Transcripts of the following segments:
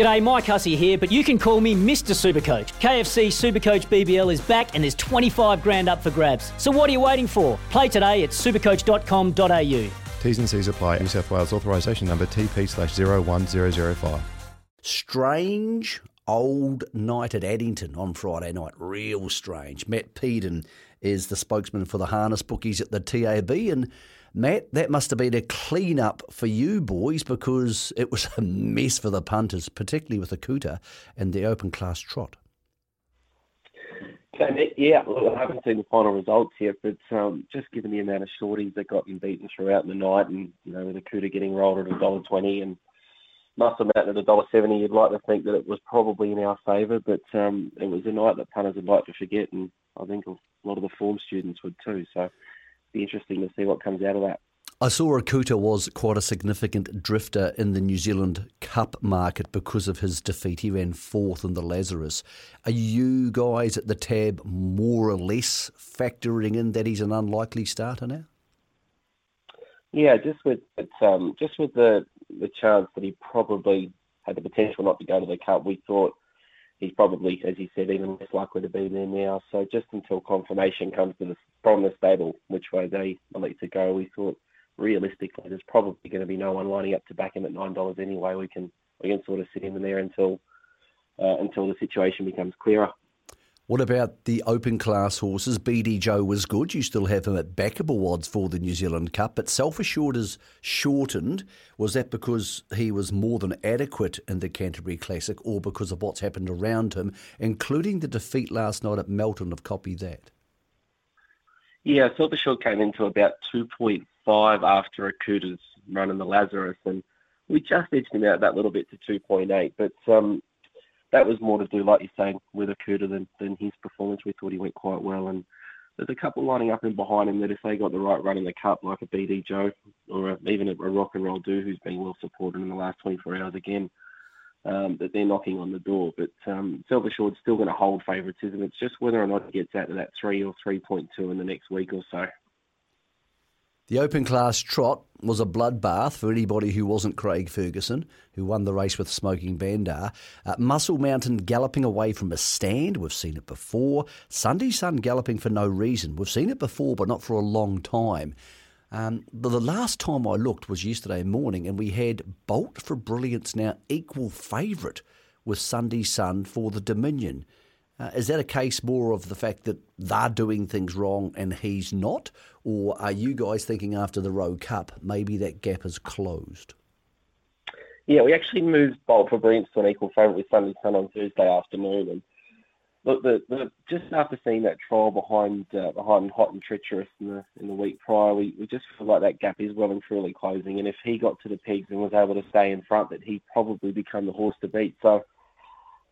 G'day, Mike Hussey here, but you can call me Mr. Supercoach. KFC Supercoach BBL is back and there's 25 grand up for grabs. So what are you waiting for? Play today at supercoach.com.au. T's and C's apply. New South Wales authorisation number TP slash 01005. Strange old night at Addington on Friday night. Real strange. Matt Peden is the spokesman for the harness bookies at the TAB. And Matt, that must have been a clean up for you boys because it was a mess for the punters, particularly with Akuta and the open class trot. Yeah, look, I haven't seen the final results yet, but um, just given the amount of shorties that got them beaten throughout the night, and you know, with Akuta getting rolled at a dollar twenty and Muscle Mountain at a dollar seventy, you'd like to think that it was probably in our favour, but um, it was a night that punters would like to forget, and I think a lot of the form students would too. So be interesting to see what comes out of that. I saw Akuta was quite a significant drifter in the New Zealand Cup market because of his defeat. He ran fourth in the Lazarus. Are you guys at the tab more or less factoring in that he's an unlikely starter now? Yeah, just with um, just with the the chance that he probably had the potential not to go to the Cup, we thought he's probably, as you said, even less likely to be there now. So just until confirmation comes the, from the stable which way they elect to go, we thought realistically there's probably going to be no one lining up to back him at nine dollars anyway. We can we can sort of sit him in there until uh, until the situation becomes clearer. What about the open class horses? BD Joe was good. You still have him at backable odds for the New Zealand Cup, but self assured is shortened. Was that because he was more than adequate in the Canterbury Classic or because of what's happened around him, including the defeat last night at Melton of Copy That? Yeah, self assured came into about 2.5 after Akuta's run in the Lazarus, and we just edged him out that little bit to 2.8. But um, that was more to do, like you're saying, with Akuta than, than his performance. We thought he went quite well, and there's a couple lining up in behind him that if they got the right run in the cup, like a BD Joe or a, even a, Rock and Roll Do, who's been well supported in the last 24 hours again, um, that they're knocking on the door. But um, Self Assured's still going to hold favouritism. It's just whether or not he gets out to that three or 3.2 in the next week or so. The open class trot was a bloodbath for anybody who wasn't Craig Ferguson, who won the race with Smoking Bandar. Uh, Muscle Mountain galloping away from a stand, we've seen it before. Sunday Sun galloping for no reason, we've seen it before, but not for a long time. Um, the last time I looked was yesterday morning, and we had Bolt for Brilliance now equal favourite with Sunday Sun for the Dominion. Uh, is that a case more of the fact that they're doing things wrong and he's not? Or are you guys thinking after the Rowe Cup, maybe that gap is closed? Yeah, we actually moved Bolt for Brilliance to an equal favourite with Sunday Sun on Thursday afternoon. And look, the, the, just after seeing that trial behind uh, behind Hot and Treacherous in the in the week prior, we, we just feel like that gap is well and truly closing. And if he got to the pegs and was able to stay in front, that he'd probably become the horse to beat. So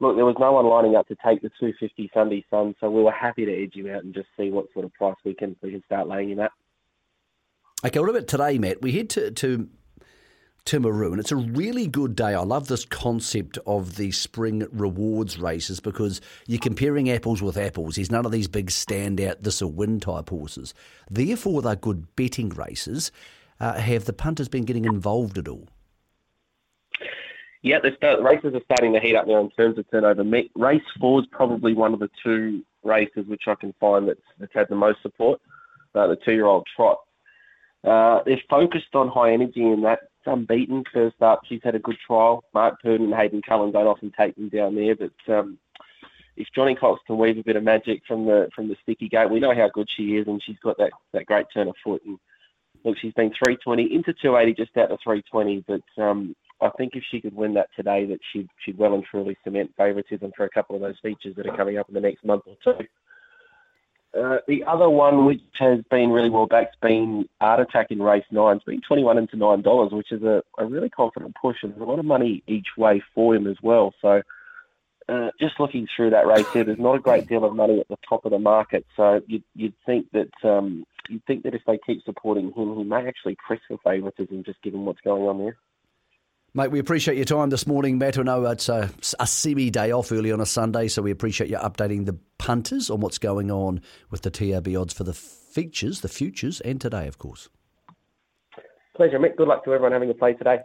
look, there was no one lining up to take the 250 Sunday Sun, so we were happy to edge him out and just see what sort of price we can we can start laying him at. Okay, what about today, Matt? We head to, to Timaru, and it's a really good day. I love this concept of the spring rewards races because you're comparing apples with apples. There's none of these big standout, this a win type horses. Therefore, they're good betting races. Uh, have the punters been getting involved at all? Yeah, the start, races are starting to heat up now in terms of turnover. Race four is probably one of the two races which I can find that's, that's had the most support. Uh, the two-year-old trot. Uh, they're focused on high energy in that. Unbeaten first up. She's had a good trial. Mark Purdon and Hayden Cullen don't often take them down there, but um, if Johnny Cox can weave a bit of magic from the from the sticky gate, we know how good she is, and she's got that, that great turn of foot. And look, she's been 320 into 280, just out of 320, but um, I think if she could win that today, that she'd she'd well and truly cement favouritism for a couple of those features that are coming up in the next month or two. Uh, the other one, which has been really well backed, has been Art Attack in race nine. It's been 21 into $9, which is a, a really confident push, and there's a lot of money each way for him as well. So, uh, just looking through that race here, there's not a great deal of money at the top of the market. So, you'd, you'd think that um, you'd think that if they keep supporting him, he may actually press for favouritism, just given what's going on there. Mate, we appreciate your time this morning, Matt. I know it's a, a semi day off early on a Sunday, so we appreciate you updating the punters on what's going on with the TAB odds for the features, the futures, and today, of course. Pleasure, Mick. Good luck to everyone having a play today.